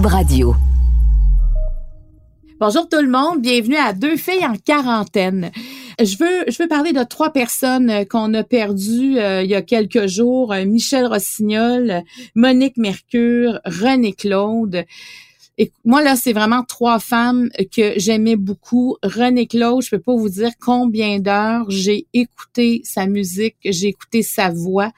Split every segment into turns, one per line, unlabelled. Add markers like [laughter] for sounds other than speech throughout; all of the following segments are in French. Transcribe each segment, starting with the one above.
Radio.
Bonjour tout le monde, bienvenue à Deux filles en quarantaine. Je veux, je veux parler de trois personnes qu'on a perdues euh, il y a quelques jours. Euh, Michel Rossignol, Monique Mercure, René Claude. Et moi, là, c'est vraiment trois femmes que j'aimais beaucoup. René Claude, je peux pas vous dire combien d'heures j'ai écouté sa musique, j'ai écouté sa voix.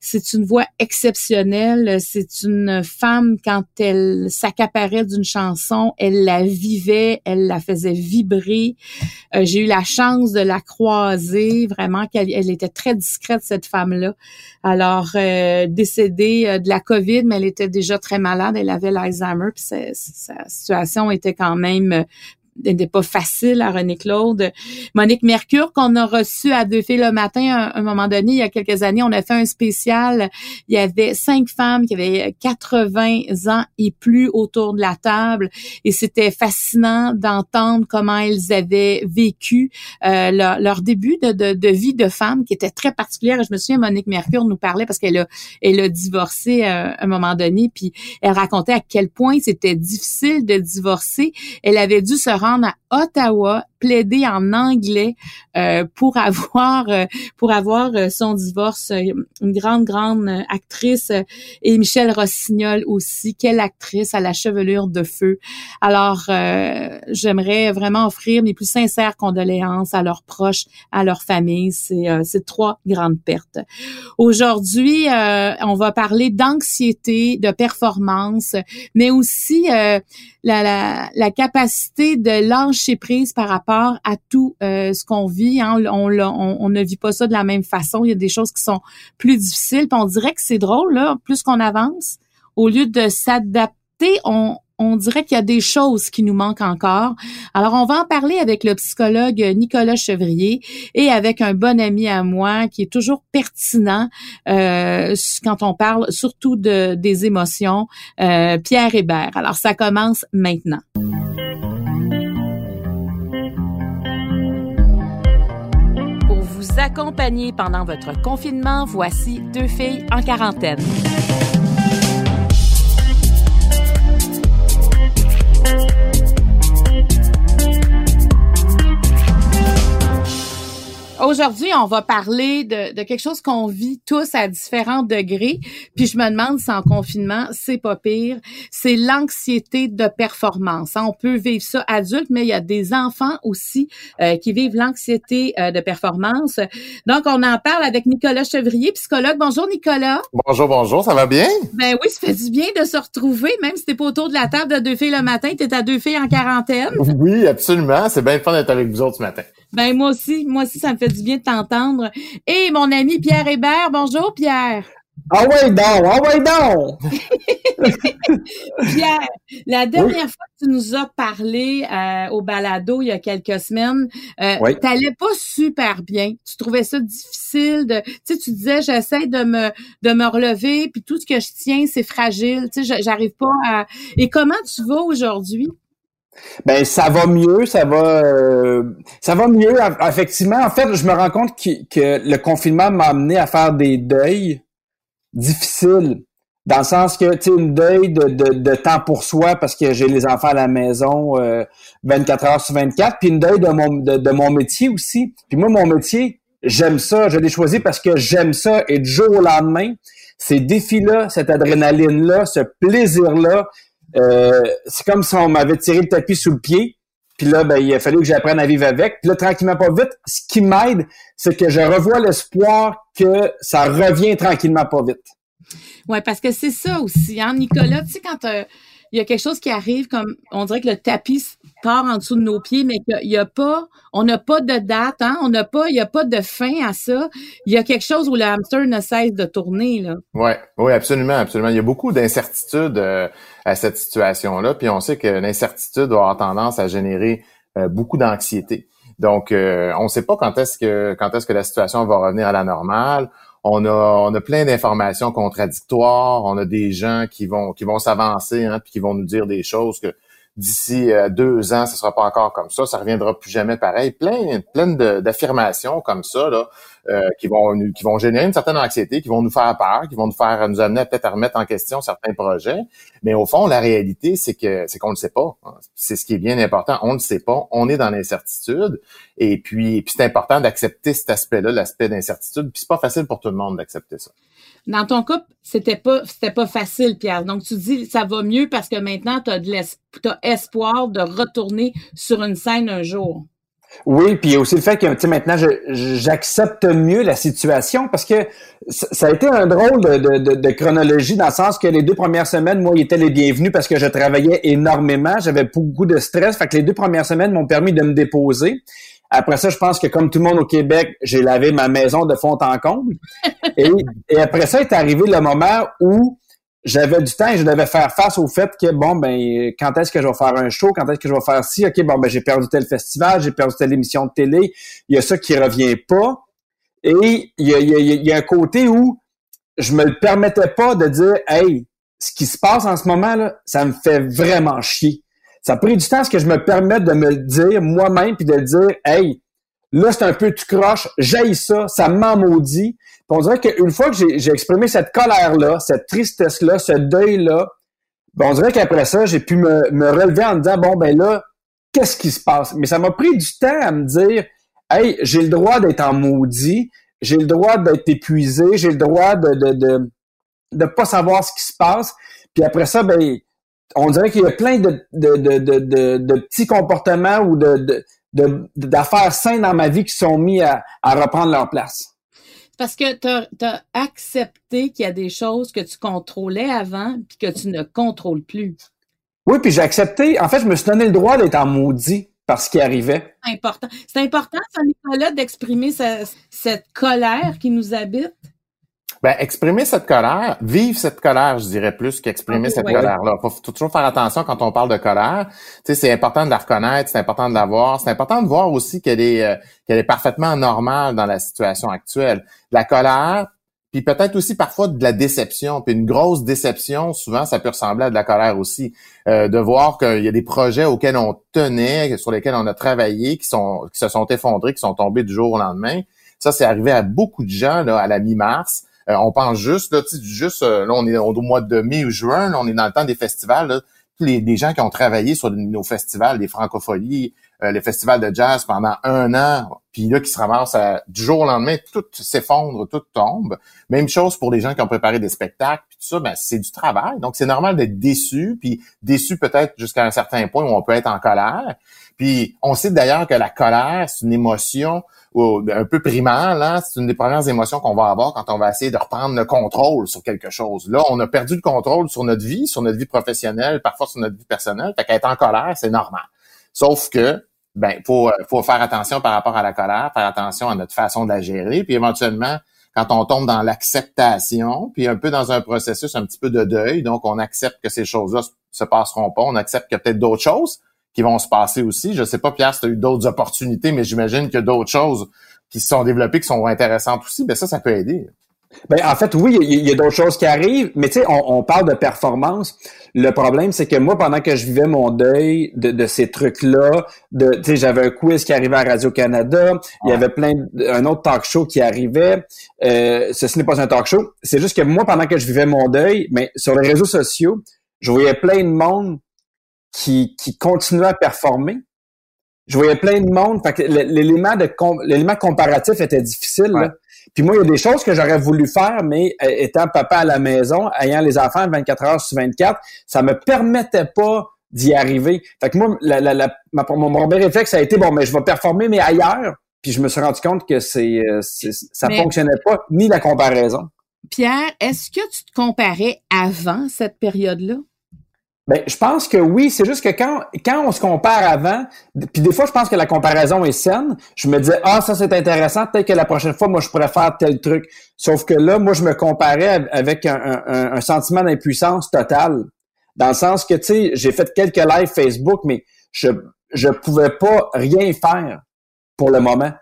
C'est une voix exceptionnelle. C'est une femme, quand elle s'accaparait d'une chanson, elle la vivait, elle la faisait vibrer. Euh, j'ai eu la chance de la croiser, vraiment, qu'elle elle était très discrète, cette femme-là. Alors, euh, décédée euh, de la COVID, mais elle était déjà très malade, elle avait l'Alzheimer, puis sa, sa situation était quand même n'était pas facile à René Claude. Monique Mercure, qu'on a reçu à Deux filles le matin, à un moment donné, il y a quelques années, on a fait un spécial. Il y avait cinq femmes qui avaient 80 ans et plus autour de la table. Et c'était fascinant d'entendre comment elles avaient vécu euh, leur, début de, de, de, vie de femme qui était très particulière. Je me souviens, Monique Mercure nous parlait parce qu'elle a, elle a divorcé euh, à un moment donné, puis elle racontait à quel point c'était difficile de divorcer. Elle avait dû se rendre à Ottawa plaider en anglais euh, pour avoir euh, pour avoir euh, son divorce. Une grande grande actrice et Michelle Rossignol aussi. Quelle actrice à la chevelure de feu. Alors j'aimerais vraiment offrir mes plus sincères condoléances à leurs proches, à leur famille. C'est c'est trois grandes pertes. Aujourd'hui, on va parler d'anxiété, de performance, mais aussi la capacité de lâcher prise par rapport à tout euh, ce qu'on vit. Hein. On, on, ne vit pas ça de la même façon. Il y a des choses qui sont plus difficiles. on dirait que c'est drôle, là, plus qu'on avance, au lieu de s'adapter, on, on dirait qu'il y a des choses qui nous manquent encore. Alors, on va en parler avec le psychologue Nicolas Chevrier et avec un bon ami à moi qui est toujours pertinent euh, quand on parle surtout de, des émotions, euh, Pierre Hébert. Alors, ça commence maintenant. Accompagner pendant votre confinement, voici deux filles en quarantaine. Aujourd'hui, on va parler de, de quelque chose qu'on vit tous à différents degrés. Puis je me demande si en confinement, c'est pas pire. C'est l'anxiété de performance. On peut vivre ça adulte, mais il y a des enfants aussi euh, qui vivent l'anxiété euh, de performance. Donc, on en parle avec Nicolas Chevrier, psychologue. Bonjour, Nicolas.
Bonjour, bonjour. Ça va bien?
Ben oui, ça fait du bien de se retrouver. Même si t'es pas autour de la table de deux filles le matin, t'es à deux filles en quarantaine.
Oui, absolument. C'est bien fun d'être avec vous autres ce matin.
Ben moi aussi, moi aussi, ça me fait du bien de t'entendre. Et mon ami Pierre Hébert, bonjour Pierre.
Ah ouais donc, ah ouais donc! [laughs]
Pierre, la dernière fois que tu nous as parlé euh, au balado il y a quelques semaines, euh, tu t'allais pas super bien. Tu trouvais ça difficile de, tu sais, tu disais j'essaie de me de me relever puis tout ce que je tiens c'est fragile. Tu sais, j'arrive pas à. Et comment tu vas aujourd'hui?
Ben ça va mieux, ça va euh, ça va mieux effectivement. En fait, je me rends compte que, le confinement m'a amené à faire des deuils difficiles dans le sens que tu sais une deuil de, de, temps pour soi parce que j'ai les enfants à la maison 24 euh, heures sur 24 puis une deuil de mon de, mon métier aussi. Puis moi mon métier, j'aime ça, je l'ai choisi parce que j'aime ça et du jour au lendemain, ces défis là, cette adrénaline là, ce plaisir là, euh, c'est comme si on m'avait tiré le tapis sous le pied. Puis là, ben, il a fallu que j'apprenne à vivre avec. Puis là, tranquillement, pas vite, ce qui m'aide, c'est que je revois l'espoir que ça revient tranquillement pas vite.
Ouais, parce que c'est ça aussi, hein, Nicolas. Tu sais, quand euh, il y a quelque chose qui arrive, comme on dirait que le tapis part en dessous de nos pieds, mais qu'il y a pas, on n'a pas de date, hein, on n'a pas, il y a pas de fin à ça. Il y a quelque chose où le hamster ne cesse de tourner, là.
Ouais, oui, absolument, absolument. Il y a beaucoup d'incertitudes euh, à cette situation-là, puis on sait que l'incertitude va avoir tendance à générer euh, beaucoup d'anxiété. Donc, euh, on ne sait pas quand est-ce que quand est-ce que la situation va revenir à la normale. On a, on a plein d'informations contradictoires. On a des gens qui vont qui vont s'avancer, hein, puis qui vont nous dire des choses que d'ici euh, deux ans, ce sera pas encore comme ça, ça reviendra plus jamais pareil. Plein, plein d'affirmations comme ça là, euh, qui vont qui vont générer une certaine anxiété, qui vont nous faire peur, qui vont nous faire nous amener peut-être à remettre en question certains projets. Mais au fond, la réalité, c'est que c'est qu'on ne sait pas. C'est ce qui est bien important. On ne sait pas. On est dans l'incertitude. Et puis, puis c'est important d'accepter cet aspect-là, l'aspect d'incertitude. Puis c'est pas facile pour tout le monde d'accepter ça.
Dans ton cas, c'était pas c'était pas facile, Pierre. Donc tu dis ça va mieux parce que maintenant tu as de espoir de retourner sur une scène un jour.
Oui, puis aussi le fait que maintenant j'accepte mieux la situation parce que ça a été un drôle de, chronologie dans le sens que les deux premières semaines, moi, ils étaient les bienvenus parce que je travaillais énormément, j'avais beaucoup de stress, fait que les deux premières semaines m'ont permis de me déposer. Après ça, je pense que comme tout le monde au Québec, j'ai lavé ma maison de fond en comble. et, après ça est arrivé le moment où j'avais du temps et je devais faire face au fait que bon ben quand est-ce que je vais faire un show, quand est-ce que je vais faire ci, ok bon ben j'ai perdu tel festival, j'ai perdu telle émission de télé, il y a ça qui revient pas et il y a, un côté où je me le permettais pas de dire hey ce qui se passe en ce moment là, ça me fait vraiment chier. Ça a pris du temps à ce que je me permette de me le dire moi-même puis de le dire, hey, là, c'est un peu tu croches, j'aille ça, ça m'en maudit. On dirait qu'une fois que j'ai exprimé cette colère-là, cette tristesse-là, ce deuil-là, ben on dirait qu'après ça, j'ai pu me, me, relever en me disant, bon, ben là, qu'est-ce qui se passe? Mais ça m'a pris du temps à me dire, hey, j'ai le droit d'être en maudit, j'ai le droit d'être épuisé, j'ai le droit de, de, de, de pas savoir ce qui se passe. Puis après ça, ben, on dirait qu'il y a plein de, de, de, de, petits comportements ou de, d'affaires saines dans ma vie qui sont mis à, à reprendre leur place.
Parce que tu as, accepté qu'il y a des choses que tu contrôlais avant puis que tu ne contrôles plus.
Oui, puis j'ai accepté. En fait, je me suis donné le droit d'être en maudit par ce qui arrivait.
C'est important. C'est important, ça, Nicolas, d'exprimer cette colère qui nous habite.
Ben, exprimer cette colère, vivre cette colère, je dirais plus qu'exprimer cette colère-là. Faut toujours faire attention quand on parle de colère. Tu sais, c'est important de la reconnaître, c'est important de la voir, c'est important de voir aussi qu'elle est euh, qu'elle est parfaitement normale dans la situation actuelle. La colère, puis peut-être aussi parfois de la déception, puis une grosse déception, souvent ça peut ressembler à de la colère aussi, euh, de voir qu'il y a des projets auxquels on tenait, sur lesquels on a travaillé, qui sont qui se sont effondrés, qui sont tombés du jour au lendemain. Ça, c'est arrivé à beaucoup de gens là, à la mi-mars. Euh, on pense juste, là, juste, euh, là, on est au mois de mai ou juin, là, on est dans le temps des festivals, là, tous les, gens qui ont travaillé sur nos festivals, les francopholies, euh, les festivals de jazz pendant un an, puis là, qui se ramassent du jour au lendemain, tout s'effondre, tout tombe. Même chose pour les gens qui ont préparé des spectacles, puis tout ça, ben, c'est du travail. Donc, c'est normal d'être déçu, puis déçu peut-être jusqu'à un certain point où on peut être en colère. Puis, on sait d'ailleurs que la colère, c'est une émotion un peu primaire, là, c'est une des premières émotions qu'on va avoir quand on va essayer de reprendre le contrôle sur quelque chose. Là, on a perdu le contrôle sur notre vie, sur notre vie professionnelle, parfois sur notre vie personnelle. Fait qu'être en colère, c'est normal. Sauf que, ben, faut, faut faire attention par rapport à la colère, faire attention à notre façon de la gérer, puis éventuellement, quand on tombe dans l'acceptation, puis un peu dans un processus un petit peu de deuil, donc on accepte que ces choses-là se passeront pas, on accepte qu'il y a peut-être d'autres choses qui vont se passer aussi. Je sais pas, Pierre, si tu as eu d'autres opportunités, mais j'imagine a d'autres choses qui se sont développées qui sont intéressantes aussi. Ben ça, ça peut aider.
Ben, en fait, oui, il y, a, d'autres choses qui arrivent, mais tu sais, on, parle de performance. Le problème, c'est que moi, pendant que je vivais mon deuil de, ces trucs-là, de, tu sais, j'avais un quiz qui arrivait à Radio-Canada, il y avait plein, un autre talk show qui arrivait. Euh, ceci n'est pas un talk show. C'est juste que moi, pendant que je vivais mon deuil, mais sur les réseaux sociaux, je voyais plein de monde qui, qui continuait à performer. Je voyais plein de monde. Fait que l'élément de l'élément comparatif était difficile. Puis moi, il y a des choses que j'aurais voulu faire, mais euh, étant papa à la maison, ayant les enfants 24 heures sur 24, ça me permettait pas d'y arriver. Fait que moi, la, la, ma, mon premier réflexe ça a été bon, mais je vais performer, mais ailleurs. Puis je me suis rendu compte que c'est, euh, ça fonctionnait pas, ni la comparaison.
Pierre, est-ce que tu te comparais avant cette période-là?
Ben, je pense que oui, c'est juste que quand, quand on se compare avant, puis des fois, je pense que la comparaison est saine, je me disais, ah, ça, c'est intéressant, peut-être que la prochaine fois, moi, je pourrais faire tel truc. Sauf que là, moi, je me comparais avec un, un, sentiment d'impuissance totale. Dans le sens que, tu sais, j'ai fait quelques lives Facebook, mais je, je pouvais pas rien faire pour le moment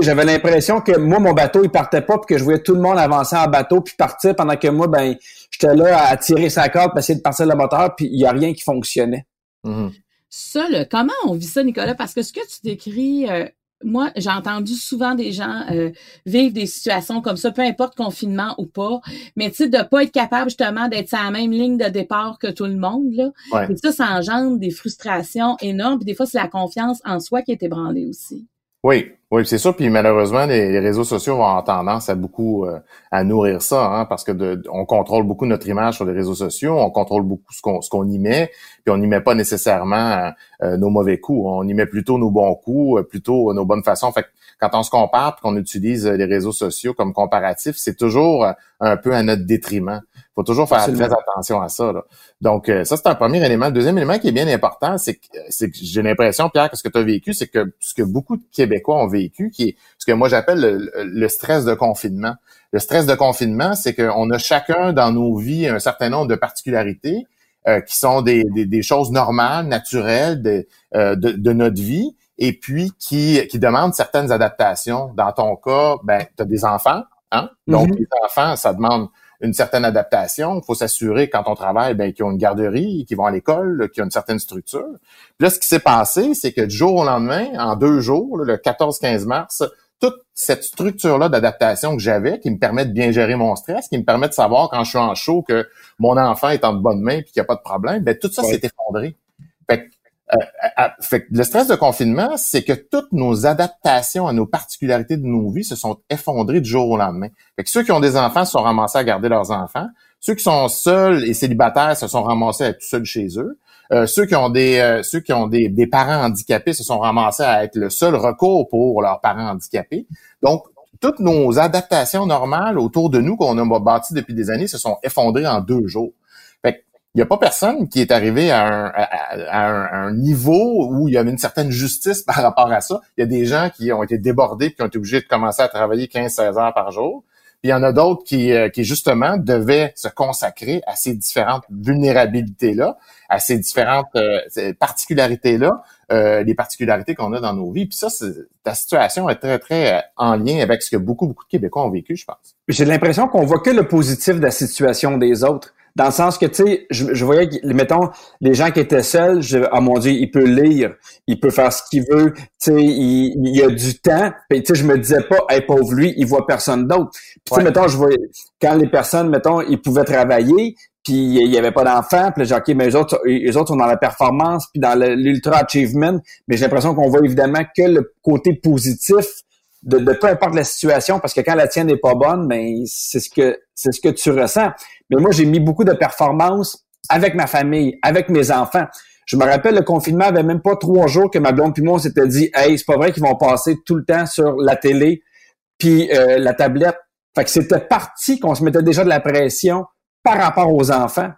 j'avais l'impression que moi, mon bateau, il partait pas, puis que je voyais tout le monde avancer en bateau, puis partir, pendant que moi, ben, j'étais là à tirer sa corde, pour essayer de partir le moteur, puis il y a rien qui fonctionnait.
Mm-hmm. Ça, là, comment on vit ça, Nicolas? Parce que ce que tu décris, euh, moi, j'ai entendu souvent des gens euh, vivre des situations comme ça, peu importe confinement ou pas, mais tu sais, de pas être capable justement d'être sur la même ligne de départ que tout le monde, là. Et ça, ça engendre des frustrations énormes, puis des fois, c'est la confiance en soi qui est ébranlée aussi.
Oui, oui, c'est sûr. Puis malheureusement, les, réseaux sociaux avoir tendance à beaucoup euh, à nourrir ça, hein, parce que de, on contrôle beaucoup notre image sur les réseaux sociaux, on contrôle beaucoup ce qu'on ce qu'on y met, puis on n'y met pas nécessairement euh, nos mauvais coups, on y met plutôt nos bons coups, euh, plutôt nos bonnes façons. Fait quand on se compare, qu'on utilise les réseaux sociaux comme comparatif, c'est toujours un peu à notre détriment faut toujours faire très attention à ça. Donc, euh, ça, c'est un premier élément. Le deuxième élément qui est bien important, c'est que, c'est que j'ai l'impression, Pierre, que ce que tu as vécu, c'est que ce que beaucoup de Québécois ont vécu, qui est ce que moi j'appelle le, stress de confinement. Le stress de confinement, c'est qu'on a chacun dans nos vies un certain nombre de particularités euh, qui sont des, des, choses normales, naturelles de, euh, de, de, notre vie, et puis qui, qui demandent certaines adaptations. Dans ton cas, ben, tu as des enfants, hein? Donc, mm-hmm. les enfants, ça demande une certaine adaptation. Il faut s'assurer quand on travaille ben, qu'ils ont une garderie, qu'ils vont à l'école, qu'ils ont une certaine structure. Puis là, ce qui s'est passé, c'est que du jour au lendemain, en deux jours, le 14-15 mars, toute cette structure-là d'adaptation que j'avais, qui me permet de bien gérer mon stress, qui me permet de savoir quand je suis en chaud que mon enfant est en de bonnes mains et qu'il n'y a pas de problème, ben tout ça s'est effondré. Fait euh, fait le stress de confinement, c'est que toutes nos adaptations à nos particularités de nos vies se sont effondrées du jour au lendemain. Fait que ceux qui ont des enfants se sont ramassés à garder leurs enfants. Ceux qui sont seuls et célibataires se sont ramassés à être seuls chez eux. Euh, ceux qui ont des euh, ceux qui ont des, des, parents handicapés se sont ramassés à être le seul recours pour leurs parents handicapés. Donc toutes nos adaptations normales autour de nous qu'on a bâties depuis des années se sont effondrées en deux jours il n'y a pas personne qui est arrivé à un, à, un, niveau où il y avait une certaine justice par rapport à ça. Il y a des gens qui ont été débordés qui ont été obligés de commencer à travailler 15-16 heures par jour. Puis il y en a d'autres qui, euh, qui, justement, devaient se consacrer à ces différentes vulnérabilités-là, à ces différentes euh, particularités-là, euh, les particularités qu'on a dans nos vies. Puis ça, ta situation est très, très en lien avec ce que beaucoup, beaucoup de Québécois ont vécu, je pense.
J'ai l'impression qu'on voit que le positif de la situation des autres dans le sens que, tu sais, je, je, voyais, mettons, les gens qui étaient seuls, je, oh mon Dieu, il peut lire, il peut faire ce qu'il veut, tu sais, il, il, y a du temps. Puis, tu sais, je me disais pas, hey, pauvre lui, il voit personne d'autre. Puis, tu sais, mettons, je voyais, quand les personnes, mettons, ils pouvaient travailler, puis il y avait pas d'enfants, puis là, OK, mais les autres, les autres sont dans la performance, puis dans l'ultra achievement, mais j'ai l'impression qu'on voit évidemment que le côté positif de, de, peu importe la situation, parce que quand la tienne n'est pas bonne, ben c'est ce que c'est ce que tu ressens. Mais moi, j'ai mis beaucoup de performances avec ma famille, avec mes enfants. Je me rappelle, le confinement avait même pas trois jours que ma blonde puis moi, s'était dit, hey, c'est pas vrai qu'ils vont passer tout le temps sur la télé puis euh, la tablette. Fait que c'était parti qu'on se mettait déjà de la pression par rapport aux enfants.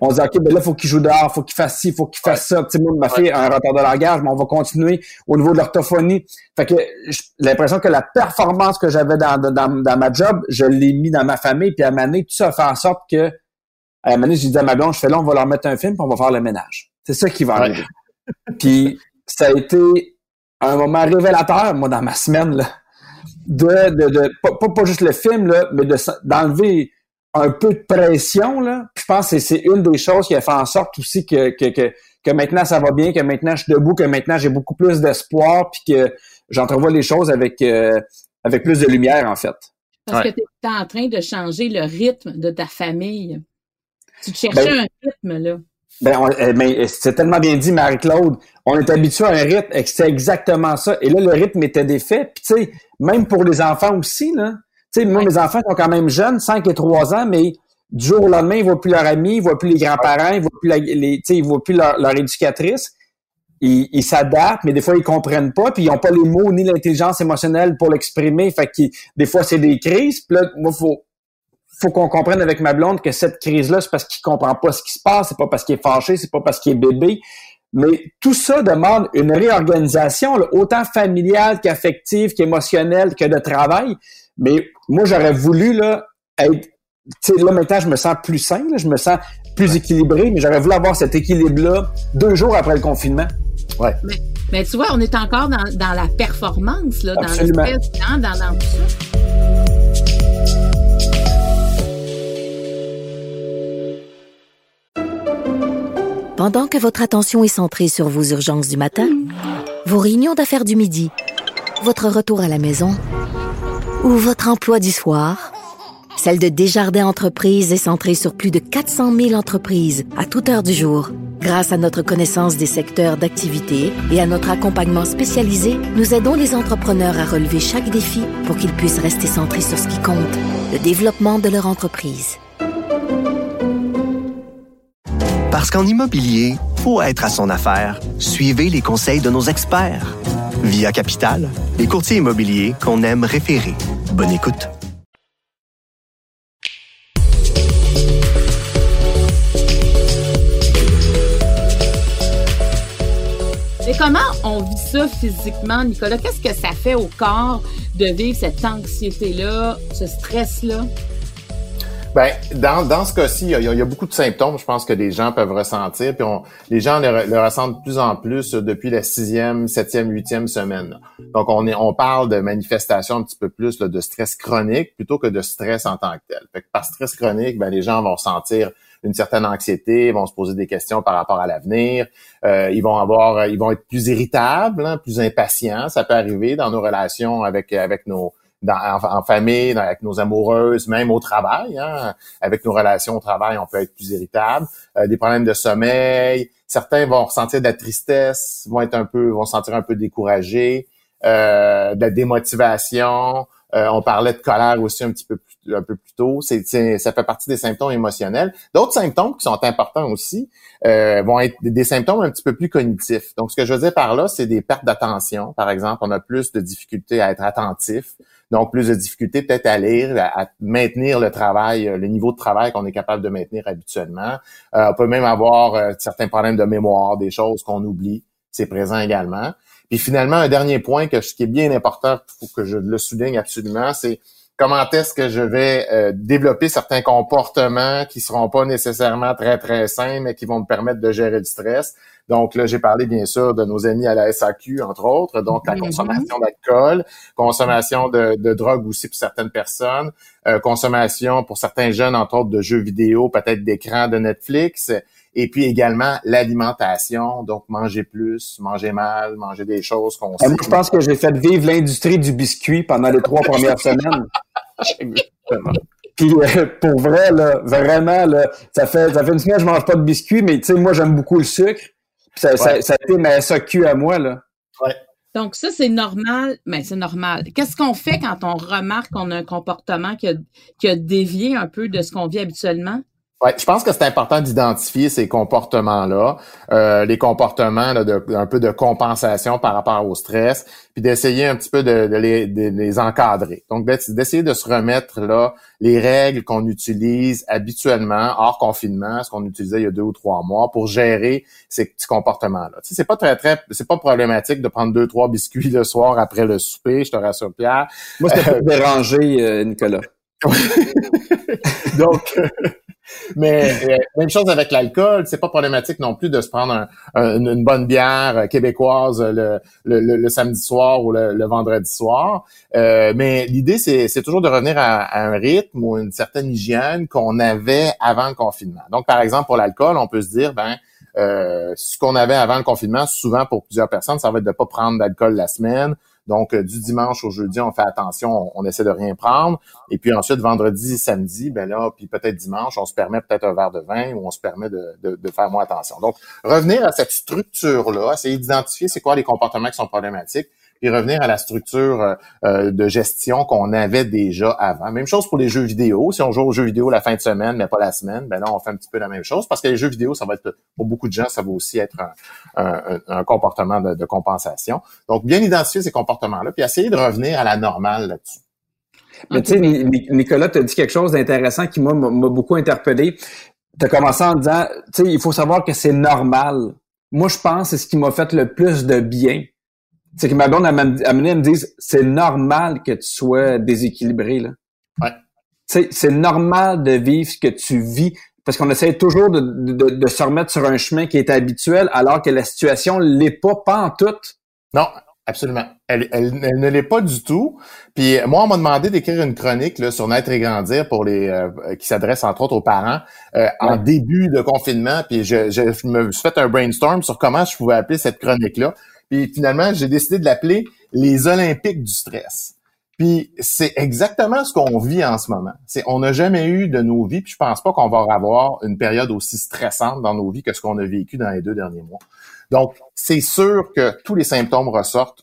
On disait, OK, ben là, faut qu'il joue dehors, faut qu'il fasse ci, faut qu'il fasse ça. Tu sais, moi, ma fille a un retard de langage, mais on va continuer au niveau de l'orthophonie. Fait que j'ai l'impression que la performance que j'avais dans, dans, dans, ma job, je l'ai mis dans ma famille, puis à Mané, tout ça fait en sorte que, à Mané, j'ai dit à ma blonde, je fais là, on va leur mettre un film, puis on va faire le ménage. C'est ça qui va arriver. [laughs] puis ça a été un moment révélateur, moi, dans ma semaine, là, de, de, de pas, pas, juste le film, là, mais de d'enlever un peu de pression, là. je pense que c'est une des choses qui a fait en sorte aussi que, que, que, que maintenant ça va bien, que maintenant je suis debout, que maintenant j'ai beaucoup plus d'espoir, puis que j'entrevois les choses avec, euh, avec plus de lumière, en fait.
Parce que tu es en train de changer le rythme de ta famille. Tu te cherchais ben, un rythme, là.
Ben, eh, ben c'est tellement bien dit, Marie-Claude. On est habitué à un rythme et c'est exactement ça. Et là, le rythme était défait. Puis, tu sais, même pour les enfants aussi, là, sais, moi, mes enfants sont quand même jeunes, 5 et 3 ans, mais du jour au lendemain, ils voient plus leurs amis, ils voient plus les grands-parents, ils voient plus, la, les, ils voient plus leur, éducatrice. Ils, s'adaptent, mais des fois, ils comprennent pas, puis ils ont pas les mots ni l'intelligence émotionnelle pour l'exprimer. Fait que des fois, c'est des crises. Puis là, moi, faut, faut qu'on comprenne avec ma blonde que cette crise-là, c'est parce qu'il comprend pas ce qui se passe, c'est pas parce qu'il est fâché, c'est pas parce qu'il est bébé. Mais tout ça demande une réorganisation, autant familiale qu'affective, qu'émotionnelle, que de travail. Mais moi, j'aurais voulu là, être. Tu sais, là, maintenant, je me sens plus sain, je me sens plus équilibré, mais j'aurais voulu avoir cet équilibre-là deux jours après le confinement.
Ouais.
Mais, tu vois, on est encore dans, dans la performance, là, dans
l'espèce,
hein, dans, dans tout ça.
Pendant que votre attention est centrée sur vos urgences du matin, vos réunions d'affaires du midi, votre retour à la maison ou votre emploi du soir, celle de Desjardins Entreprises est centrée sur plus de 400 000 entreprises à toute heure du jour. Grâce à notre connaissance des secteurs d'activité et à notre accompagnement spécialisé, nous aidons les entrepreneurs à relever chaque défi pour qu'ils puissent rester centrés sur ce qui compte, le développement de leur entreprise.
Parce qu'en immobilier, faut être à son affaire. Suivez les conseils de nos experts. Via Capital, les courtiers immobiliers qu'on aime référer. Bonne écoute.
Mais comment on vit ça physiquement, Nicolas? Qu'est-ce que ça fait au corps de vivre cette anxiété-là, ce stress-là?
Ben, dans, dans ce cas-ci, il, y, a, beaucoup de symptômes, je pense que les gens peuvent ressentir, puis on, les gens le, ressentent de plus en plus depuis la sixième, septième, huitième semaine. Donc, on est, on parle de manifestations un petit peu plus de stress chronique plutôt que de stress en tant que tel. Fait que par stress chronique, ben, les gens vont sentir une certaine anxiété, vont se poser des questions par rapport à l'avenir, euh, ils vont avoir, ils vont être plus irritables, hein, plus impatients. Ça peut arriver dans nos relations avec avec nos en, famille, avec nos amoureuses, même au travail. Hein, avec nos relations au travail, on peut être plus irritable. Euh, des problèmes de sommeil. Certains vont ressentir de la tristesse, vont être un peu, vont se sentir un peu découragés, euh, de la démotivation. Euh, on parlait de colère aussi un petit peu plus, un peu plus tôt. C'est, ça fait partie des symptômes émotionnels. D'autres symptômes qui sont importants aussi euh, vont être des symptômes un petit peu plus cognitifs. Donc, ce que je veux dire par là, c'est des pertes d'attention. Par exemple, on a plus de difficultés à être attentif. Donc, plus de difficultés peut-être à lire, à, maintenir le travail, euh, le niveau de travail qu'on est capable de maintenir habituellement. Euh, on peut même avoir euh, certains problèmes de mémoire, des choses qu'on oublie. C'est présent également. Puis finalement, un dernier point que, qui est bien important, faut que je le souligne absolument, c'est comment est-ce que je vais développer certains comportements qui seront pas nécessairement très, très sains, mais qui vont me permettre de gérer le stress. Donc là, j'ai parlé bien sûr de nos amis à la SAQ, entre autres, donc la mhm. consommation d'alcool, consommation de, de, drogue aussi pour certaines personnes, euh, consommation pour certains jeunes, entre autres, de jeux vidéo, peut-être d'écran de Netflix, et puis également l'alimentation, donc manger plus, manger mal, manger des choses qu'on
sait. Moi, je pense que j'ai fait vivre l'industrie du biscuit pendant les trois premières semaines. [laughs] Puis euh, pour vrai, là, vraiment, là, ça fait ça fait une semaine que je mange pas de biscuits, mais tu sais, moi j'aime beaucoup le sucre. Ça, ça, a été ma SAQ à moi, là.
Ouais.
Donc, ça, c'est normal. Mais c'est normal. Qu'est-ce qu'on fait quand on remarque qu'on a un comportement qui a, qui a dévié un peu de ce qu'on vit habituellement?
Ouais, je pense que c'est important d'identifier ces comportements-là, euh, les comportements là, de, un peu de compensation par rapport au stress, puis d'essayer un petit peu de, les, de, les, encadrer. Donc d'essayer de se remettre là les règles qu'on utilise habituellement hors confinement, ce qu'on utilisait il y a deux ou trois mois pour gérer ces petits comportements-là. Tu sais, c'est pas très très, c'est pas problématique de prendre deux trois biscuits le soir après le souper, je te rassure Pierre.
Moi, c'est euh, [laughs] dérangé, euh, Nicolas. [laughs]
Donc mais euh, même chose avec l'alcool, c'est pas problématique non plus de se prendre une bonne bière québécoise le, le, samedi soir ou le, vendredi soir. Euh, mais l'idée, c'est toujours de revenir à, un rythme ou une certaine hygiène qu'on avait avant le confinement. Donc, par exemple, pour l'alcool, on peut se dire, ben, euh, ce qu'on avait avant le confinement, souvent pour plusieurs personnes, ça va être de pas prendre d'alcool la semaine, donc, euh, du dimanche au jeudi, on fait attention, on, essaie de rien prendre. Et puis ensuite, vendredi, samedi, ben là, puis peut-être dimanche, on se permet peut-être un verre de vin ou on se permet de, de, faire moins attention. Donc, revenir à cette structure-là, essayer d'identifier c'est quoi les comportements qui sont problématiques, puis revenir à la structure euh, euh, de gestion qu'on avait déjà avant. Même chose pour les jeux vidéo. Si on joue aux jeux vidéo la fin de semaine, mais pas la semaine, ben là, on fait un petit peu la même chose parce que les jeux vidéo, ça va être, pour beaucoup de gens, ça va aussi être un, un, comportement de, de, compensation. Donc, bien identifier ces comportements-là, puis essayer de revenir à la normale là-dessus.
Mais tu sais, Nicolas, tu as dit quelque chose d'intéressant qui m'a beaucoup interpellé. Tu as commencé en disant, tu sais, il faut savoir que c'est normal. Moi, je pense que c'est ce qui m'a fait le plus de bien. C'est que ma blonde amené à me dire, c'est normal que tu sois déséquilibré. Là.
Ouais.
C'est normal de vivre ce que tu vis parce qu'on essaie toujours de, de, de, se remettre sur un chemin qui est habituel alors que la situation l'est pas, pas en tout.
Non, absolument. Elle, elle, ne l'est pas du tout. Puis moi, on m'a demandé d'écrire une chronique là, sur Naître et grandir pour les euh, qui s'adresse entre autres aux parents euh, en début de confinement. Puis je, je, me suis fait un brainstorm sur comment je pouvais appeler cette chronique-là. Puis finalement, j'ai décidé de l'appeler les Olympiques du stress. Puis c'est exactement ce qu'on vit en ce moment. C'est on n'a jamais eu de nos vies, puis je pense pas qu'on va avoir une période aussi stressante dans nos vies que ce qu'on a vécu dans les deux derniers mois. Donc c'est sûr que tous les symptômes ressortent,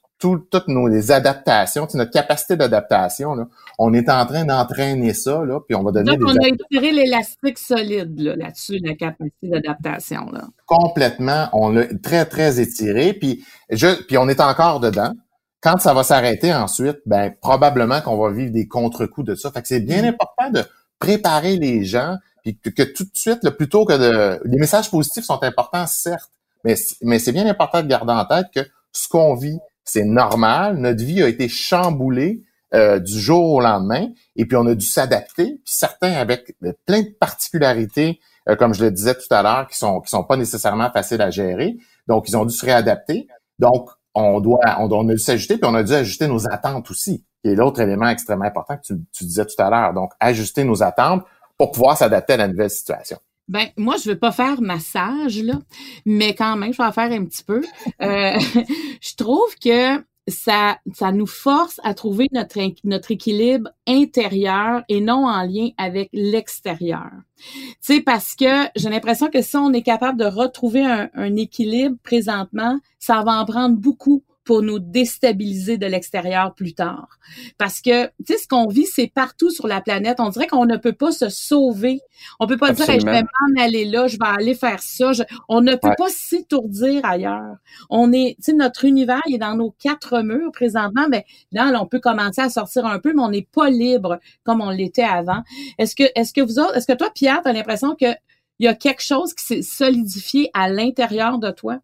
toutes nos les adaptations, notre capacité d'adaptation, là, on est en train d'entraîner ça, là, puis on va devenir
Donc, on a étiré l'élastique solide là-dessus, la capacité d'adaptation. Là.
Complètement, on l'a très, très étiré, puis, je, puis on est encore dedans. Quand ça va s'arrêter ensuite, ben probablement qu'on va vivre des contre-coups de ça. Fait que c'est bien mm. important de préparer les gens, puis que, tout de suite, là, plutôt que de... Les messages positifs sont importants, certes, mais, mais c'est bien important de garder en tête que ce qu'on vit, c'est normal. Notre vie a été chamboulée euh, du jour au lendemain, et puis on a dû s'adapter. Puis certains avec plein de particularités, euh, comme je le disais tout à l'heure, qui sont qui sont pas nécessairement faciles à gérer. Donc ils ont dû se réadapter. Donc on doit, on, a dû s'ajuster, puis on a dû ajuster nos attentes aussi, est l'autre élément extrêmement important que tu, tu disais tout à l'heure. Donc, ajuster nos attentes pour pouvoir s'adapter à la nouvelle situation.
Ben moi je veux pas faire massage là, mais quand même je vais en faire un petit peu. Euh, [laughs] je trouve que ça, ça nous force à trouver notre, notre équilibre intérieur et non en lien avec l'extérieur. Tu sais, parce que j'ai l'impression que si on est capable de retrouver un, un équilibre présentement, ça va en prendre beaucoup pour nous déstabiliser de l'extérieur plus tard. Parce que, tu sais, ce qu'on vit, c'est partout sur la planète. On dirait qu'on ne peut pas se sauver. On peut pas dire, je vais m'en aller là, je vais aller faire ça. on ne peut pas s'étourdir ailleurs. On est, tu sais, notre univers, il est dans nos quatre murs présentement, mais là, on peut commencer à sortir un peu, mais on n'est pas libre comme on l'était avant. Est-ce que, est-ce que vous autres, est-ce que toi, Pierre, tu as l'impression que il y a quelque chose qui s'est solidifié à l'intérieur de toi?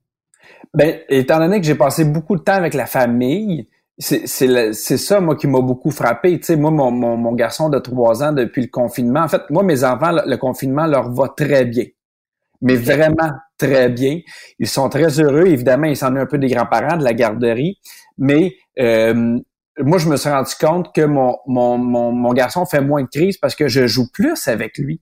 Ben, étant donné que j'ai passé beaucoup de temps avec la famille, c'est ça, moi, qui m'a beaucoup frappé. Tu sais, moi, mon, mon, garçon de trois ans, depuis le confinement, en fait, moi, mes enfants, le, confinement leur va très bien. Mais vraiment très bien. Ils sont très heureux. Évidemment, ils s'en un peu des grands-parents de la garderie. Mais euh, moi, je me suis rendu compte que mon, mon, mon, mon garçon fait moins de crise parce que je joue plus avec lui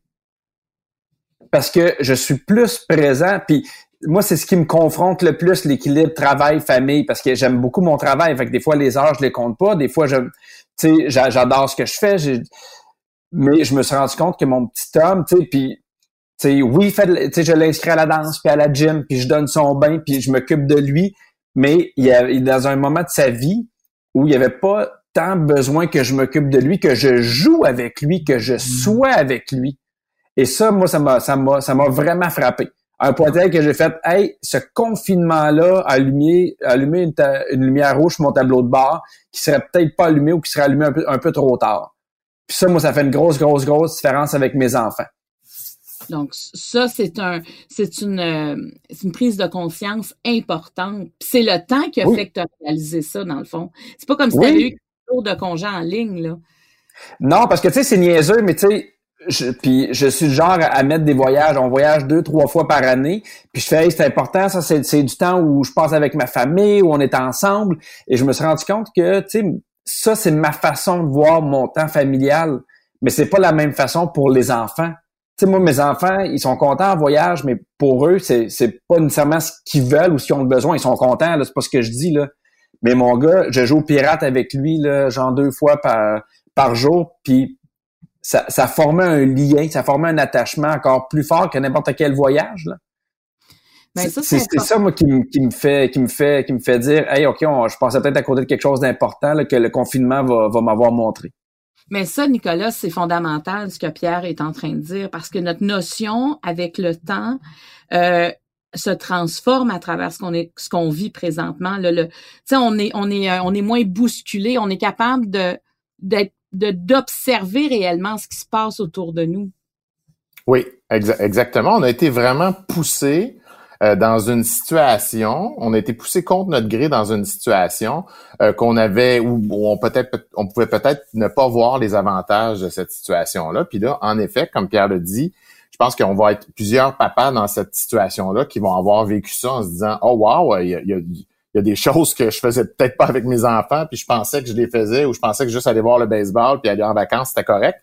parce que je suis plus présent. Puis moi, c'est ce qui me confronte le plus, l'équilibre travail-famille, parce que j'aime beaucoup mon travail. Fait que des fois, les heures, je les compte pas. Des fois, je, tu sais, j'adore ce que je fais. Mais je me suis rendu compte que mon petit homme, tu sais, puis, tu sais, oui, fait, je l'inscris à la danse, puis à la gym, puis je donne son bain, puis je m'occupe de lui. Mais il, y a, il est dans un moment de sa vie où il n'y avait pas tant besoin que je m'occupe de lui, que je joue avec lui, que je sois avec lui. Et ça, moi, ça m'a, ça m'a, ça m'a vraiment frappé un point tel que j'ai fait, hey, ce confinement-là a allumé, allumé une, lumière rouge sur mon tableau de bord qui serait peut-être pas allumé ou qui serait allumé un peu, un peu trop tard. Puis ça, moi, ça fait une grosse, grosse, grosse différence avec mes enfants.
Donc ça, c'est un, c'est une, euh, une prise de conscience importante. c'est le temps qui a fait que tu as réalisé ça, dans le fond. C'est pas comme si tu avais eu jours de congé en ligne, là.
Non, parce que tu sais, c'est niaiseux, mais tu sais, je, puis je suis genre à mettre des voyages. On voyage deux, trois fois par année. Puis je fais, c'est important, ça, c'est, du temps où je passe avec ma famille, où on est ensemble. Et je me suis rendu compte que, tu sais, ça, c'est ma façon de voir mon temps familial. Mais c'est pas la même façon pour les enfants. Tu sais, moi, mes enfants, ils sont contents en voyage, mais pour eux, c'est, c'est pas nécessairement ce qu'ils veulent ou ce qu'ils ont besoin. Ils sont contents, là, c'est pas ce que je dis, là. Mais mon gars, je joue au pirate avec lui, là, genre deux fois par, par jour. Puis ça, ça formait un lien, ça formait un attachement encore plus fort que n'importe quel voyage. Là. Ben, c'est ça, moi, qui, qui, me fait, qui me fait, qui me fait dire, hey, ok, je pensais peut-être à côté de quelque chose d'important que le confinement va, va m'avoir montré.
Mais ça, Nicolas, c'est fondamental ce que Pierre est en train de dire parce que notre notion avec le temps euh, se transforme à travers ce qu'on est, ce qu'on vit présentement. Le, le, on est, on est, on est moins bousculé, on est capable de d'être de d'observer réellement ce qui se passe autour de nous.
Oui, exactement. On a été vraiment poussé euh, dans une situation, on a été poussé contre notre gré dans une situation euh, qu'on avait où, on peut-être on pouvait peut-être ne pas voir les avantages de cette situation-là. Puis là, en effet, comme Pierre le dit, je pense qu'on va être plusieurs papas dans cette situation-là qui vont avoir vécu ça en se disant oh wow, il y a, il y a des choses que je faisais peut-être pas avec mes enfants, puis je pensais que je les faisais, ou je pensais que juste aller voir le baseball puis aller en vacances, c'était correct.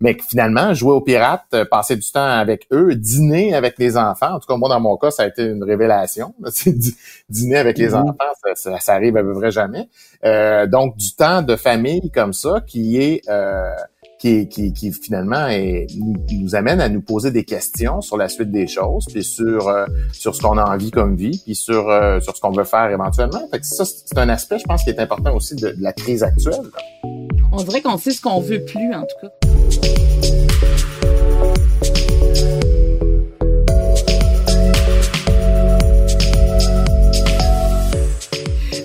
Mais finalement, jouer aux pirates, euh, passer du temps avec eux, dîner avec les enfants, en tout cas moi dans mon cas, ça a été une révélation. [laughs] dîner avec les mm-hmm. enfants, ça, ça, arrive à peu près jamais. Euh, donc du temps de famille comme ça qui est euh, qui, finalement nous, amène à nous poser des questions sur la suite des choses, puis sur euh, sur ce qu'on a envie comme vie, puis sur euh, sur ce qu'on veut faire éventuellement. Ça, c'est un aspect, je pense, qui est important aussi de, de la crise actuelle.
On dirait qu'on sait ce qu'on veut plus, en tout cas.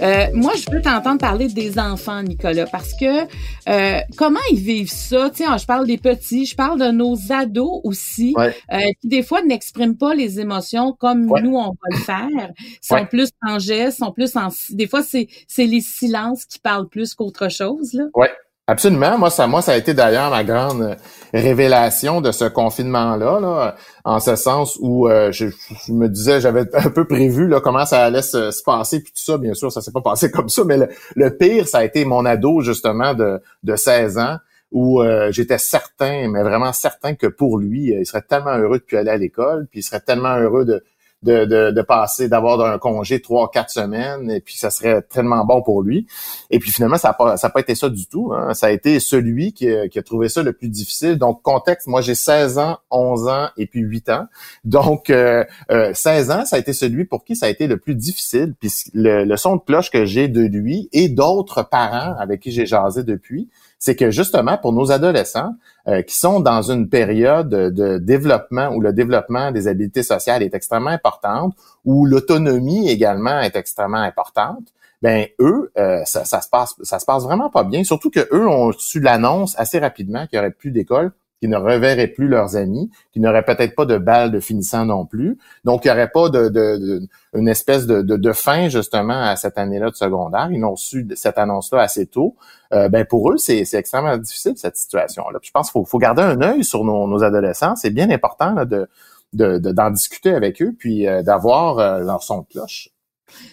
Euh, moi, je veux t'entendre parler des enfants, Nicolas, parce que euh, comment ils vivent ça? Tiens, je parle des petits, je parle de nos ados aussi, euh, qui des fois n'expriment pas les émotions comme nous, on va le faire. Ils sont plus en gestes, sont plus en... Des fois, c'est les silences qui parlent plus qu'autre chose. Là.
Ouais. Absolument. Moi, ça, moi, ça a été d'ailleurs ma grande révélation de ce confinement-là, là, en ce sens où euh, je, me disais, j'avais [laughs] un peu prévu là, comment ça allait se, passer, puis tout ça. Bien sûr, ça s'est pas passé [laughs] comme ça, mais le, pire, ça a été mon ado justement de, de 16 ans où euh, j'étais certain, mais vraiment certain que pour lui, il serait tellement heureux de plus aller à l'école, puis il serait tellement heureux de, de, de, de passer, d'avoir un congé trois, quatre semaines, et puis ça serait tellement bon pour lui. Et puis finalement, ça n'a pas, ça pas été ça du tout. Hein. Ça a été celui qui a, qui a, trouvé ça le plus difficile. Donc, contexte, moi j'ai 16 ans, 11 ans et puis 8 ans. Donc, euh, 16 euh, ans, ça a été celui pour qui ça a été le plus difficile. Puis le, le son de cloche que j'ai de lui et d'autres parents avec qui j'ai jasé depuis, c'est que justement pour nos adolescents euh, qui sont dans une période de développement où le développement des habiletés sociales est extrêmement importante, où l'autonomie également est extrêmement importante, ben eux, euh, ça, ça, se passe, ça se passe vraiment pas bien. Surtout que eux ont su l'annonce assez rapidement qu'il n'y aurait plus d'école qui ne reverraient plus leurs amis, qui n'auraient peut-être pas de balles de finissant non plus. Donc, il n'y aurait pas de, une espèce de, de, fin justement à cette année-là de secondaire. Ils ont su cette annonce-là assez tôt. Euh, ben pour eux, c'est extrêmement difficile cette situation-là. Je pense qu'il faut, faut, garder un œil sur nos, adolescents. C'est bien important de d'en discuter avec eux, puis euh, d'avoir euh, leur son de cloche.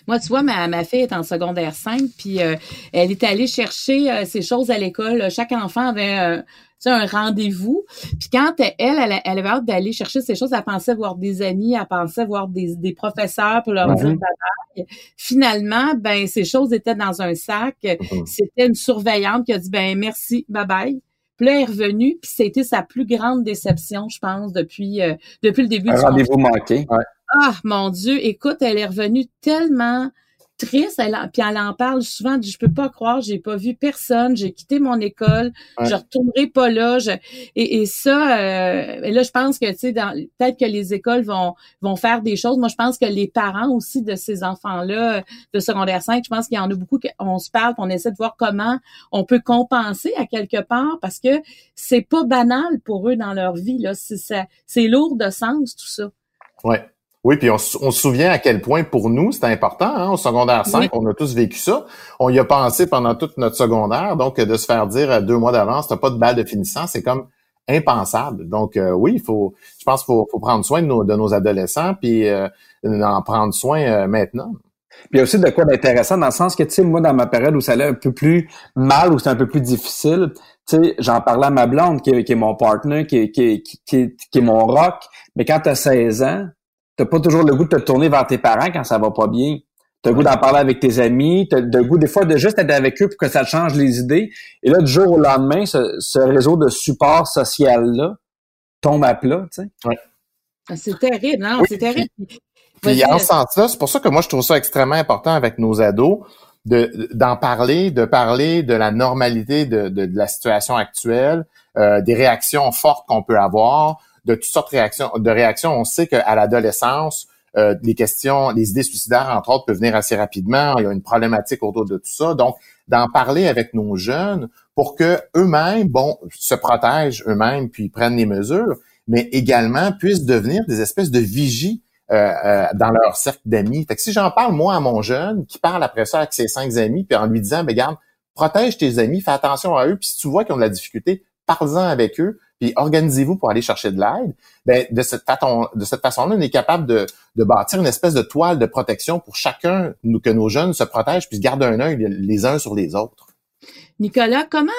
Moi, tu vois, ma, ma fille est en secondaire 5, puis elle est allée chercher ses choses à l'école. Chaque enfant avait un rendez-vous. Puis quand elle, elle, elle avait hâte d'aller chercher ces choses, elle pensait voir des amis, elle pensait voir des, des professeurs pour leur dire bye Finalement, ben ces choses étaient dans un sac. Mhm. C'était une surveillante qui a dit ben merci, bye bye. Puis là, elle est revenue, puis c'était sa plus grande déception, je pense, depuis euh, depuis le début
un rendez-vous manqué.
Ah, mon Dieu, écoute, elle est revenue tellement triste. Elle, puis elle en parle souvent. Je peux pas croire, j'ai pas vu personne. J'ai quitté mon école. Je retournerai pas là. et, et, ça, euh, et là, je pense que tu sais, peut-être que les écoles vont vont faire des choses. Moi, je pense que les parents aussi de ces enfants-là de secondaire 5, je pense qu'il y en a beaucoup qu'on se parle, on essaie de voir comment on peut compenser à quelque part parce que c'est pas banal pour eux dans leur vie. Là, c'est lourd de sens tout ça.
Ouais. Oui, puis on, se souvient à quel point pour nous c'était important. Hein, au secondaire 5, on a tous vécu ça. On y a pensé pendant toute notre secondaire. Donc, de se faire dire à deux mois d'avance, t'as pas de balle de finissant, c'est comme impensable. Donc, euh, oui, il faut, je pense qu'il faut, prendre soin de nos, de nos adolescents, puis euh, en prendre soin euh, maintenant.
Puis il y a aussi de quoi d'intéressant dans le sens que, tu sais, moi, dans ma période où ça allait un peu plus mal, où c'est un peu plus difficile, tu sais, j'en parlais à ma blonde, qui, est mon partner, qui, qui, qui, qui, est mon rock, mais quand tu as 16 ans, t'as pas toujours le goût de te tourner vers tes parents quand ça va pas bien. T'as le goût d'en parler avec tes amis, t'as le goût des fois de juste être avec eux pour que ça change les idées. Et là, du jour au lendemain, ce, réseau de support social-là tombe à plat, tu sais.
Ouais. Ah, c'est terrible, non? c'est terrible.
Puis, en ce sens-là, c'est pour ça que moi, je trouve ça extrêmement important avec nos ados de d'en parler, de parler de la normalité de, de, la situation actuelle, euh, des réactions fortes qu'on peut avoir, de toutes sortes de réactions. De réactions. On sait qu'à l'adolescence, euh, les questions, les idées suicidaires, entre autres, peuvent venir assez rapidement. Il y a une problématique autour de tout ça. Donc, d'en parler avec nos jeunes pour que eux-mêmes, bon, se protègent eux-mêmes puis prennent les mesures, mais également puissent devenir des espèces de vigies euh, euh, dans leur cercle d'amis. Fait que si j'en parle moi à mon jeune, qui parle après ça avec ses cinq amis, puis en lui disant, ben garde, protège tes amis, fais attention à eux, puis si tu vois qu'ils ont de la difficulté, parle-en avec eux, puis organisez-vous pour aller chercher de l'aide. Ben, de cette, façon, de cette façon-là, on est capable de, de, bâtir une espèce de toile de protection pour chacun, nous, que nos jeunes se protègent, puis se gardent un œil les uns sur les autres.
Nicolas, comment,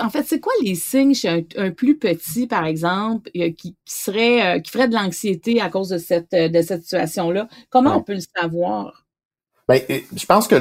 en fait, c'est quoi les signes chez un, plus petit, par exemple, euh, qui, serait, euh, qui ferait de l'anxiété à cause de cette, de cette situation-là? Comment on peut le savoir?
Ben, je pense que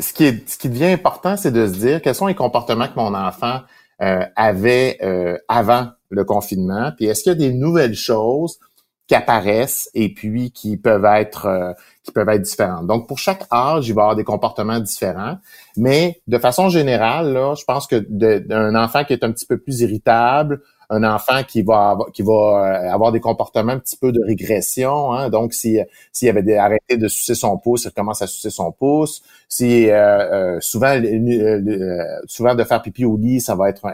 ce qui est, ce qui devient important, c'est de se dire quels sont les comportements que mon enfant euh, avait euh, avant le confinement, puis est-ce qu'il y a des nouvelles choses qui apparaissent et puis qui peuvent être euh, qui peuvent être différentes? Donc pour chaque âge, il va y avoir des comportements différents, mais de façon générale là, je pense que d'un enfant qui est un petit peu plus irritable, un enfant qui va avoir, qui va euh, avoir des comportements un petit peu de régression. Hein? Donc, si s'il avait arrêté de sucer son pouce, il commence à sucer son pouce. Si euh, euh souvent souvent de faire pipi au lit, ça va être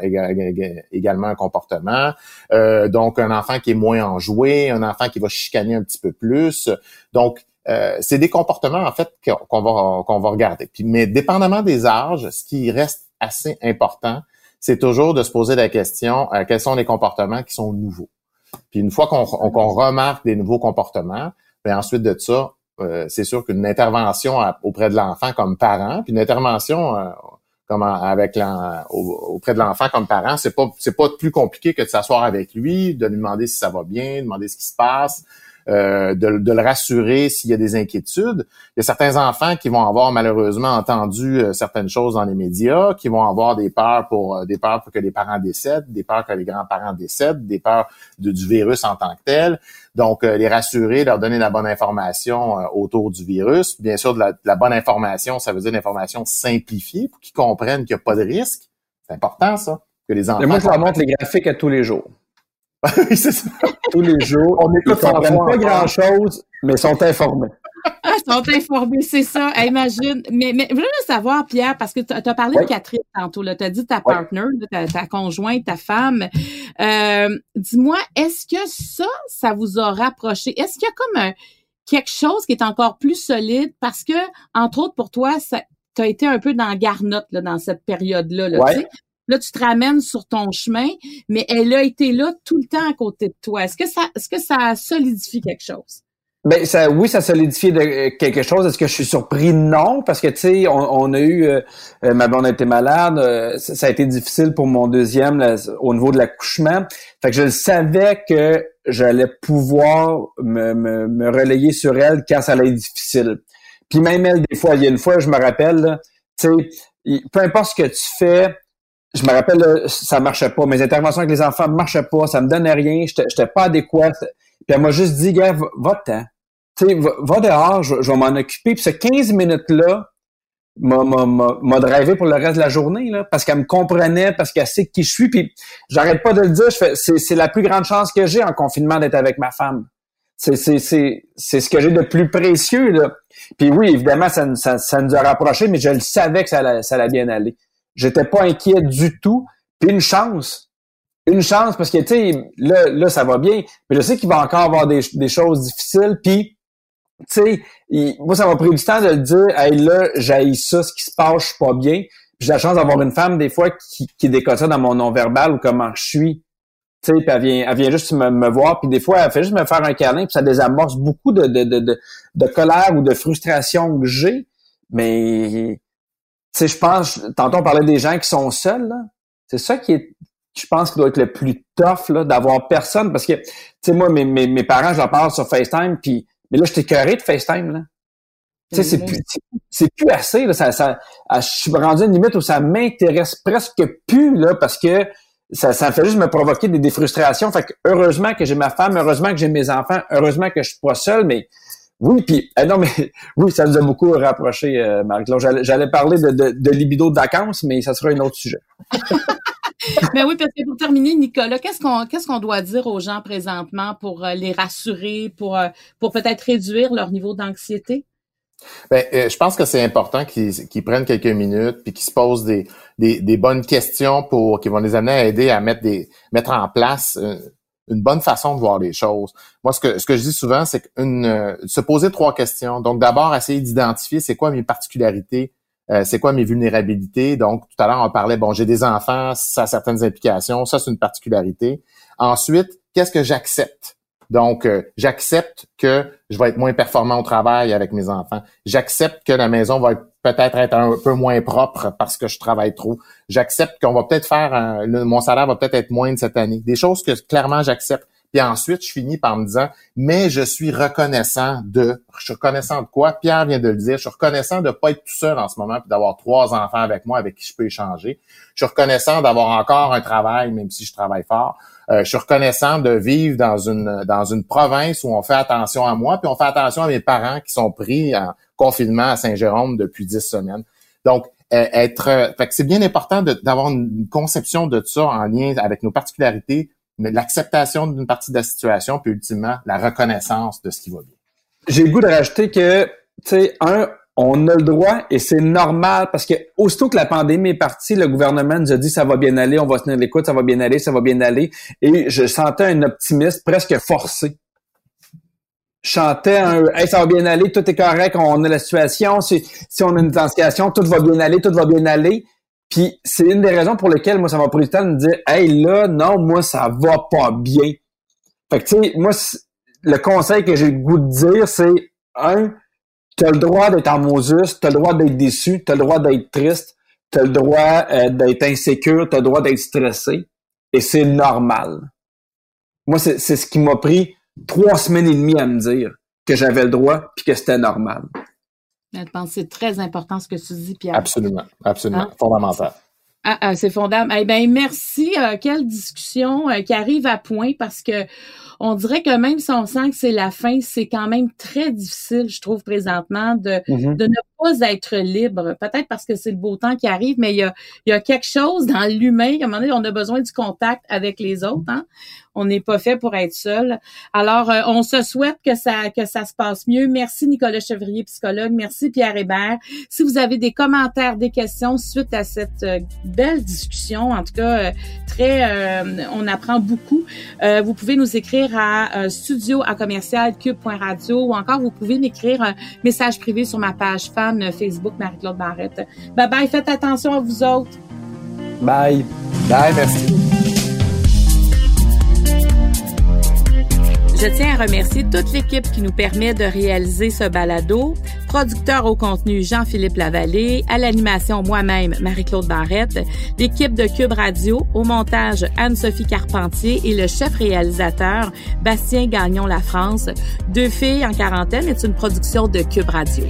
également un comportement. Donc, un enfant qui est moins enjoué, un enfant qui va chicaner un petit peu plus. Donc, euh, c'est des comportements en fait qu'on va qu'on va regarder. Mais dépendamment des âges, ce qui reste assez important, c'est toujours de se poser la question euh, quels sont les comportements qui sont nouveaux. Puis une fois qu'on remarque des nouveaux comportements, bien ensuite de ça, euh, c'est sûr qu'une intervention auprès de l'enfant comme parent, puis une intervention euh, comme avec auprès de l'enfant comme parent, c'est pas c'est pas plus compliqué que de s'asseoir avec lui, de lui demander si ça va bien, demander ce qui se passe, euh, de, le rassurer s'il y a des inquiétudes. Il y a certains enfants qui vont avoir malheureusement entendu euh, certaines choses dans les médias, qui vont avoir des peurs pour euh, des peurs pour que les parents décèdent, des peurs que les grands-parents décèdent, des peurs de, du virus en tant que tel. Donc, les rassurer, leur donner la bonne information autour du virus. Bien sûr, de la, bonne information, ça veut dire l'information simplifiée pour qu'ils comprennent qu'il n'y a pas de risque. C'est important, ça, que les enfants...
moi, je leur montre les graphiques à tous les jours. [laughs]
oui, c'est ça.
Tous les jours. On écoute ils comprennent pas grand-chose, mais sont informés.
Ah, ils sont informés, c'est ça. imagine. Mais, mais je veux savoir, Pierre, parce que tu as parlé de Catherine tantôt. Tu as dit ta partner, ta, conjointe, ta femme. Euh, dis-moi, est-ce que ça, ça vous a rapproché? Est-ce qu'il y a comme quelque chose qui est encore plus solide? Parce que, entre autres, pour toi, tu as été un peu dans garnotte là, dans cette période-là. Là, Là, tu te ramènes sur ton chemin, mais elle a été là tout le temps à côté de toi. Est-ce que ça, est-ce que ça solidifie quelque chose?
Ben ça, oui, ça solidifie euh, quelque chose. Est-ce que je suis surpris? Non, parce que tu sais, on, a eu, euh, euh, ma blonde a été malade, ça, a été difficile pour mon deuxième au niveau de l'accouchement. Fait que je savais que j'allais pouvoir me, me, relayer sur elle quand ça allait être difficile. Puis même elle, des fois, il y a une fois, je me rappelle, tu sais, peu importe ce que tu fais, je me rappelle, ça marchait pas. Mes interventions avec les enfants marchaient pas. Ça me donnait rien. Je n'étais pas adéquat. Puis elle m'a juste dit, gars, va-t'en. Tu sais, va, dehors, je, vais m'en occuper. Puis ce 15 minutes-là m'a drivé pour le reste de la journée, là, parce qu'elle me comprenait, parce qu'elle sait qui je suis. Puis j'arrête pas de le dire. C'est la plus grande chance que j'ai en confinement d'être avec ma femme. C'est ce que j'ai de plus précieux. Là. Puis oui, évidemment, ça, ça, ça nous a rapprochés, mais je le savais que ça ça allait bien aller. J'étais pas inquiet du tout. Puis une chance. Une chance parce que, tu sais, là, là, ça va bien. Mais je sais qu'il va encore avoir des, des choses difficiles. Puis, tu sais, moi, ça m'a pris du temps de le dire, hey, là, j'ai ça, ce qui se passe, je suis pas bien. J'ai la chance d'avoir une femme, des fois, qui, qui décote ça dans mon non-verbal ou comment je suis. Tu sais, puis elle vient, elle vient juste me, me voir, puis des fois, elle fait juste me faire un câlin, puis ça désamorce beaucoup de, de, de, de, de colère ou de frustration que j'ai. Mais sais, je pense, tantôt on parlait des gens qui sont seuls, C'est ça qui est, je pense, qui doit être le plus tough, là, d'avoir personne. Parce que, tu sais, moi, mes, mes, mes, parents, je leur parle sur FaceTime, puis, mais là, j'étais curé de FaceTime, là. Tu sais, c'est plus, c'est plus assez, là. Ça, ça, je suis rendu à une limite où ça m'intéresse presque plus, là, parce que ça, ça fait juste me provoquer des, des frustrations. Fait que heureusement que j'ai ma femme, heureusement que j'ai mes enfants, heureusement que je suis pas seul, mais oui, puis eh non, mais [laughs] oui, ça nous a beaucoup rapproché, euh, Marie-Claude. J'allais parler de, de, de, libido de vacances, mais ça sera un autre sujet.
mais [laughs] oui, parce que pour terminer, Nicolas, qu'est-ce qu'on qu'est-ce qu'on doit dire aux gens présentement pour euh, les rassurer, pour, euh, pour peut-être réduire leur niveau d'anxiété?
Ben, euh, je pense que c'est important qu'ils prennent quelques minutes puis qu'ils se posent des, des, des, bonnes questions pour qui vont les amener à aider à mettre des mettre en place euh, une bonne façon de voir les choses. Moi, ce que ce que je dis souvent, c'est qu'une euh, se poser trois questions. Donc, d'abord, essayer d'identifier c'est quoi mes particularités, c'est quoi mes vulnérabilités. Donc, tout à l'heure, on parlait, bon, j'ai des enfants, ça a certaines implications, ça c'est une particularité. Ensuite, qu'est-ce que j'accepte? Donc, euh, j'accepte que je vais être moins performant au travail avec mes enfants. J'accepte que la maison va peut-être être un peu moins propre parce que je travaille trop. J'accepte qu'on va peut-être faire un, mon salaire va peut-être être moindre cette année. Des choses que clairement j'accepte. Puis ensuite, je finis par me disant, mais je suis reconnaissant de, je suis reconnaissant de quoi? Pierre vient de le dire, je suis reconnaissant de pas être tout seul en ce moment puis d'avoir trois enfants avec moi avec qui je peux échanger. Je suis reconnaissant d'avoir encore un travail, même si je travaille fort. Euh, je suis reconnaissant de vivre dans une dans une province où on fait attention à moi, puis on fait attention à mes parents qui sont pris en confinement à Saint-Jérôme depuis dix semaines. Donc, euh, être, euh, c'est bien important d'avoir une conception de ça en lien avec nos particularités, l'acceptation d'une partie de la situation, puis ultimement la reconnaissance de ce qui va bien.
J'ai le goût de rajouter que, tu sais, un, on a le droit et c'est normal parce que aussitôt que la pandémie est partie, le gouvernement nous a dit ça va bien aller, on va tenir l'écoute, ça va bien aller, ça va bien aller. Et je sentais un optimisme presque forcé. Je chantais un hey, ça va bien aller, tout est correct, on a la situation, si, si on a une intensification, tout va bien aller, tout va bien aller. Puis c'est une des raisons pour lesquelles moi ça m'a pris le temps de me dire Hey là, non, moi ça va pas bien. Fait que tu sais, moi le conseil que j'ai le goût de dire, c'est un, tu as le droit d'être en Moses, tu as le droit d'être déçu, tu as le droit d'être triste, tu as le droit euh, d'être insécure, tu as le droit d'être stressé. Et c'est normal. Moi, c'est ce qui m'a pris trois semaines et demie à me dire que j'avais le droit puis que c'était normal.
Je pense que c'est très important ce que tu dis, Pierre.
Absolument, absolument, hein? fondamental.
Ah, ah, c'est fondamental. Eh bien, merci. Euh, quelle discussion euh, qui arrive à point parce que on dirait que même si on sent que c'est la fin, c'est quand même très difficile, je trouve, présentement, de, mm-hmm. de ne pas être libre. Peut-être parce que c'est le beau temps qui arrive, mais il y a, il y a quelque chose dans l'humain. À un moment donné, on a besoin du contact avec les autres. Hein? On n'est pas fait pour être seul. Alors, euh, on se souhaite que ça que ça se passe mieux. Merci Nicolas Chevrier, psychologue. Merci Pierre Hébert. Si vous avez des commentaires, des questions suite à cette euh, belle discussion, en tout cas euh, très, on apprend beaucoup. vous pouvez nous écrire à studio à commercial ou encore vous pouvez m'écrire un message privé sur ma page fan Facebook Marie-Claude Barrette. Bye bye. Faites attention à vous autres.
Bye.
Bye. Merci.
Je tiens à remercier toute l'équipe qui nous permet de réaliser ce balado. Producteur au contenu Jean-Philippe Lavallée, à l'animation moi-même Marie-Claude Barrette, l'équipe de Cube Radio, au montage Anne-Sophie Carpentier et le chef réalisateur Bastien Gagnon La France. Deux filles en quarantaine est une production de Cube Radio.